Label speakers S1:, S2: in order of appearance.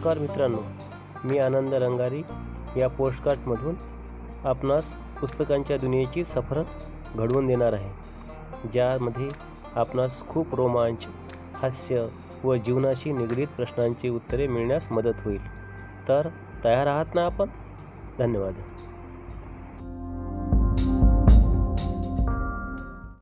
S1: नमस्कार मित्रांनो मी आनंद रंगारी या पोस्टकार्डमधून आपणास पुस्तकांच्या दुनियेची सफर घडवून देणार आहे ज्यामध्ये आपणास खूप रोमांच हास्य व जीवनाशी निगडीत प्रश्नांची उत्तरे मिळण्यास मदत होईल. तर तयार आहात ना आपण? धन्यवाद.